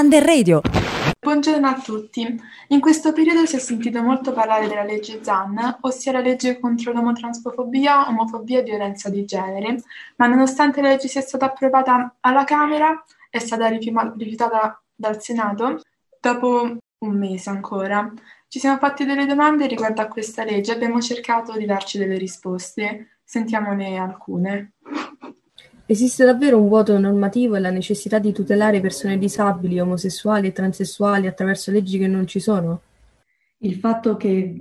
Under Radio. Buongiorno a tutti. In questo periodo si è sentito molto parlare della legge ZAN, ossia la legge contro l'omotransfobia, omofobia e violenza di genere, ma nonostante la legge sia stata approvata alla Camera, è stata rifiutata dal Senato dopo un mese ancora. Ci siamo fatti delle domande riguardo a questa legge e abbiamo cercato di darci delle risposte. Sentiamone alcune. Esiste davvero un vuoto normativo e la necessità di tutelare persone disabili, omosessuali e transessuali attraverso leggi che non ci sono? Il fatto che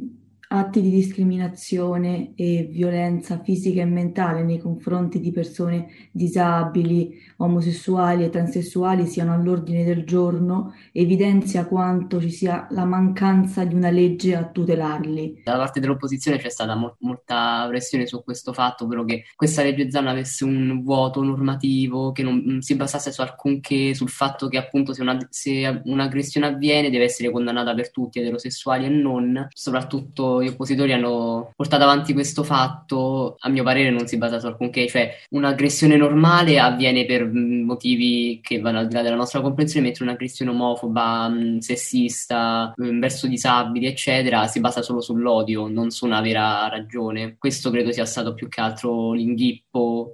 atti di discriminazione e violenza fisica e mentale nei confronti di persone disabili, omosessuali e transessuali siano all'ordine del giorno evidenzia quanto ci sia la mancanza di una legge a tutelarli. Da parte dell'opposizione c'è stata mo- molta pressione su questo fatto, ovvero che questa legge Zan avesse un vuoto normativo, che non, non si basasse su alcunché, sul fatto che appunto se, una, se un'aggressione avviene deve essere condannata per tutti, eterosessuali e non, soprattutto gli oppositori hanno portato avanti questo fatto, a mio parere non si basa su alcunché, cioè un'aggressione normale avviene per mm, motivi che vanno al di là della nostra comprensione, mentre un'aggressione omofoba, mm, sessista, mm, verso disabili, eccetera, si basa solo sull'odio, non su una vera ragione. Questo credo sia stato più che altro l'inghippo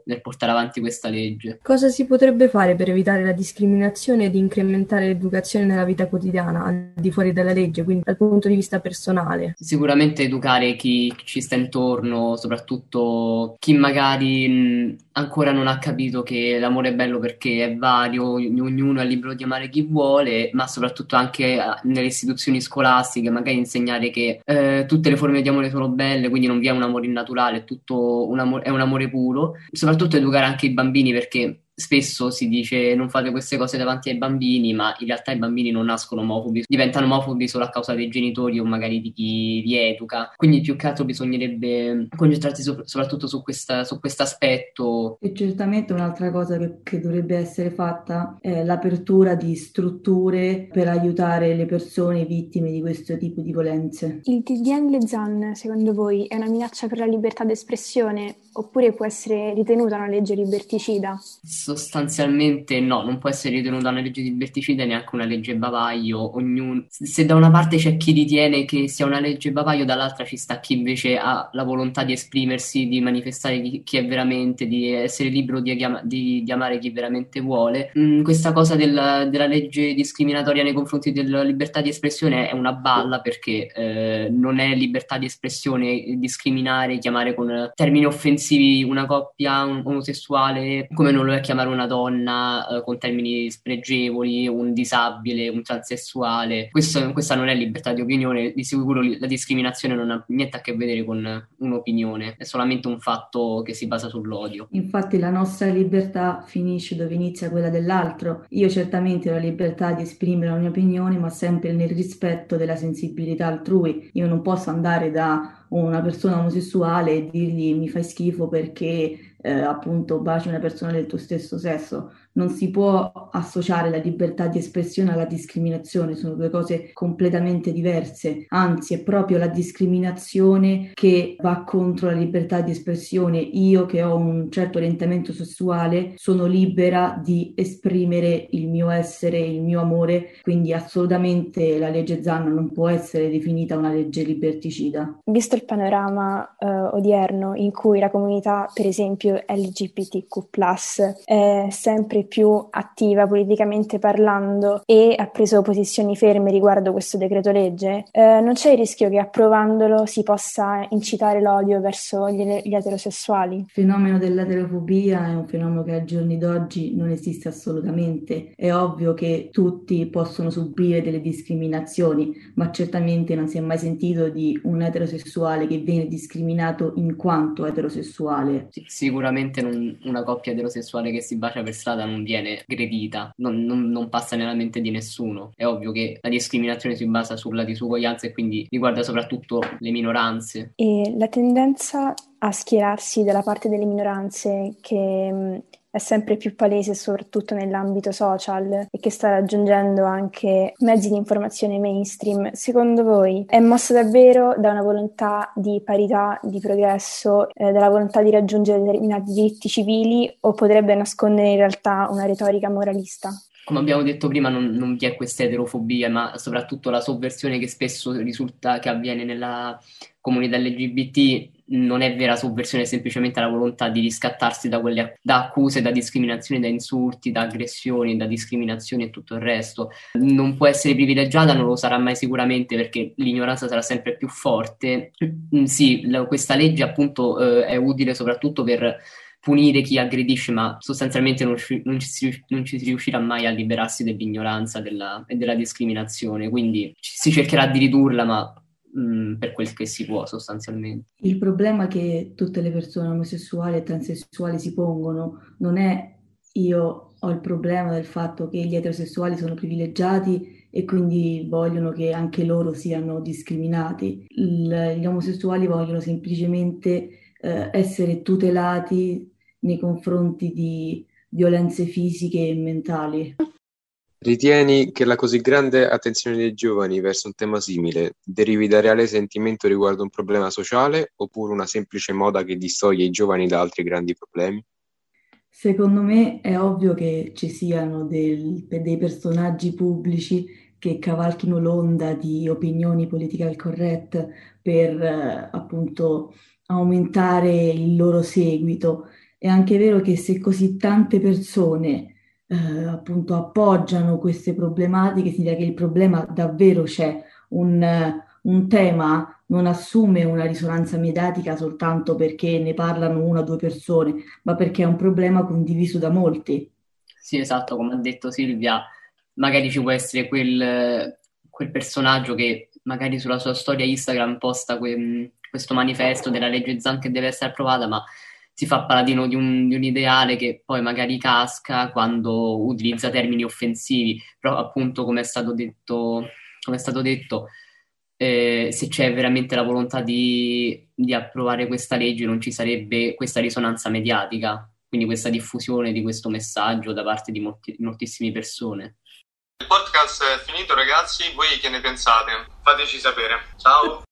nel portare avanti questa legge. Cosa si potrebbe fare per evitare la discriminazione ed incrementare l'educazione nella vita quotidiana, al di fuori della legge, quindi dal punto di vista personale? Sicuramente educare chi ci sta intorno, soprattutto chi magari ancora non ha capito che l'amore è bello perché è vario, ognuno è libero di amare chi vuole, ma soprattutto anche eh, nelle istituzioni scolastiche, magari insegnare che eh, tutte le forme di amore sono belle, quindi non vi è un amore innaturale, è tutto un amore, è un amore puro. Soprattutto educare anche i bambini perché spesso si dice non fate queste cose davanti ai bambini, ma in realtà i bambini non nascono omofobi, diventano omofobi solo a causa dei genitori o magari di chi li educa. Quindi più che altro bisognerebbe concentrarsi so- soprattutto su questo su aspetto. E certamente un'altra cosa che, che, dovrebbe essere fatta è l'apertura di strutture per aiutare le persone vittime di questo tipo di violenze. Il DDN Zan, secondo voi, è una minaccia per la libertà d'espressione oppure può essere ritenuta una legge liberticida? Sostanzialmente no, non può essere ritenuta una legge liberticida neanche una legge bavaglio. Ognuno... Se da una parte c'è chi ritiene che sia una legge bavaglio, dall'altra ci sta chi invece ha la volontà di esprimersi, di manifestare chi, è veramente, di essere libero di, di, di amare chi veramente vuole. Mm, questa cosa del, della legge discriminatoria nei confronti della libertà di espressione è una balla perché eh, non è libertà di espressione discriminare, chiamare con termini offensivi una coppia omosessuale come non lo è chiamare chiamare una donna eh, con termini spregevoli, un disabile, un transessuale. Questo, questa non è libertà di opinione, di sicuro la discriminazione non ha niente a che vedere con un'opinione, è solamente un fatto che si basa sull'odio. Infatti la nostra libertà finisce dove inizia quella dell'altro. Io certamente ho la libertà di esprimere la mia opinione, ma sempre nel rispetto della sensibilità altrui. Io non posso andare da una persona omosessuale e dirgli mi fai schifo perché eh, appunto baci una persona del tuo stesso sesso non si può associare la libertà di espressione alla discriminazione, sono due cose completamente diverse, anzi è proprio la discriminazione che va contro la libertà di espressione. Io che ho un certo orientamento sessuale sono libera di esprimere il mio essere, il mio amore, quindi assolutamente la legge Zanna non può essere definita una legge liberticida. Visto il panorama eh, odierno in cui la comunità, per esempio LGBTQ+, è sempre più attiva politicamente parlando e ha preso posizioni ferme riguardo questo decreto legge, eh, non c'è il rischio che approvandolo si possa incitare l'odio verso gli, gli eterosessuali? Il fenomeno dell'eterofobia è un fenomeno che ai giorni d'oggi non esiste assolutamente. È ovvio che tutti possono subire delle discriminazioni, ma certamente non si è mai sentito di un eterosessuale che viene discriminato in quanto eterosessuale. Sicuramente non, una coppia eterosessuale che si bacia per strada non non viene aggredita, non, non, non, passa nella mente di nessuno. È ovvio che la discriminazione si basa sulla disuguaglianza e quindi riguarda soprattutto le minoranze. E la tendenza a schierarsi dalla parte delle minoranze che è sempre più palese soprattutto nell'ambito social e che sta raggiungendo anche mezzi di informazione mainstream, secondo voi è mossa davvero da una volontà di parità, di progresso, eh, dalla volontà di raggiungere determinati diritti civili o potrebbe nascondere in realtà una retorica moralista? come abbiamo detto prima, non, non, vi è questa eterofobia, ma soprattutto la sovversione che spesso risulta che avviene nella comunità LGBT non è vera sovversione, è semplicemente la volontà di riscattarsi da, quelle, da accuse, da discriminazioni, da insulti, da aggressioni, da discriminazioni e tutto il resto. Non può essere privilegiata, non lo sarà mai sicuramente perché l'ignoranza sarà sempre più forte. Mm, sì, la, questa legge appunto eh, è utile soprattutto per punire chi aggredisce, ma sostanzialmente non, non, ci, non, ci, si riuscirà mai a liberarsi dell'ignoranza della, e della discriminazione, quindi si cercherà di ridurla, ma mm, per quel che si può sostanzialmente. Il problema che tutte le persone omosessuali e transessuali si pongono non è io ho il problema del fatto che gli eterosessuali sono privilegiati e quindi vogliono che anche loro siano discriminati. Il, gli omosessuali vogliono semplicemente eh, essere tutelati nei confronti di violenze fisiche e mentali. Ritieni che la così grande attenzione dei giovani verso un tema simile derivi da reale sentimento riguardo un problema sociale oppure una semplice moda che distoglie i giovani da altri grandi problemi? Secondo me è ovvio che ci siano del, dei personaggi pubblici che cavalchino l'onda di opinioni political correct per eh, appunto aumentare il loro seguito è anche vero che se così tante persone eh, appunto appoggiano queste problematiche, significa che il problema davvero c'è, un, un tema non assume una risonanza mediatica soltanto perché ne parlano una o due persone, ma perché è un problema condiviso da molti. Sì, esatto, come ha detto Silvia, magari ci può essere quel, quel personaggio che magari sulla sua storia Instagram posta que, questo manifesto della legge Zan che deve essere approvata, ma si fa paladino di un, di un, ideale che poi magari casca quando utilizza termini offensivi, però appunto come è stato detto, come è stato detto eh, se c'è veramente la volontà di, di approvare questa legge non ci sarebbe questa risonanza mediatica, quindi questa diffusione di questo messaggio da parte di molti, moltissime persone. Il podcast è finito ragazzi, voi che ne pensate? Fateci sapere. Ciao!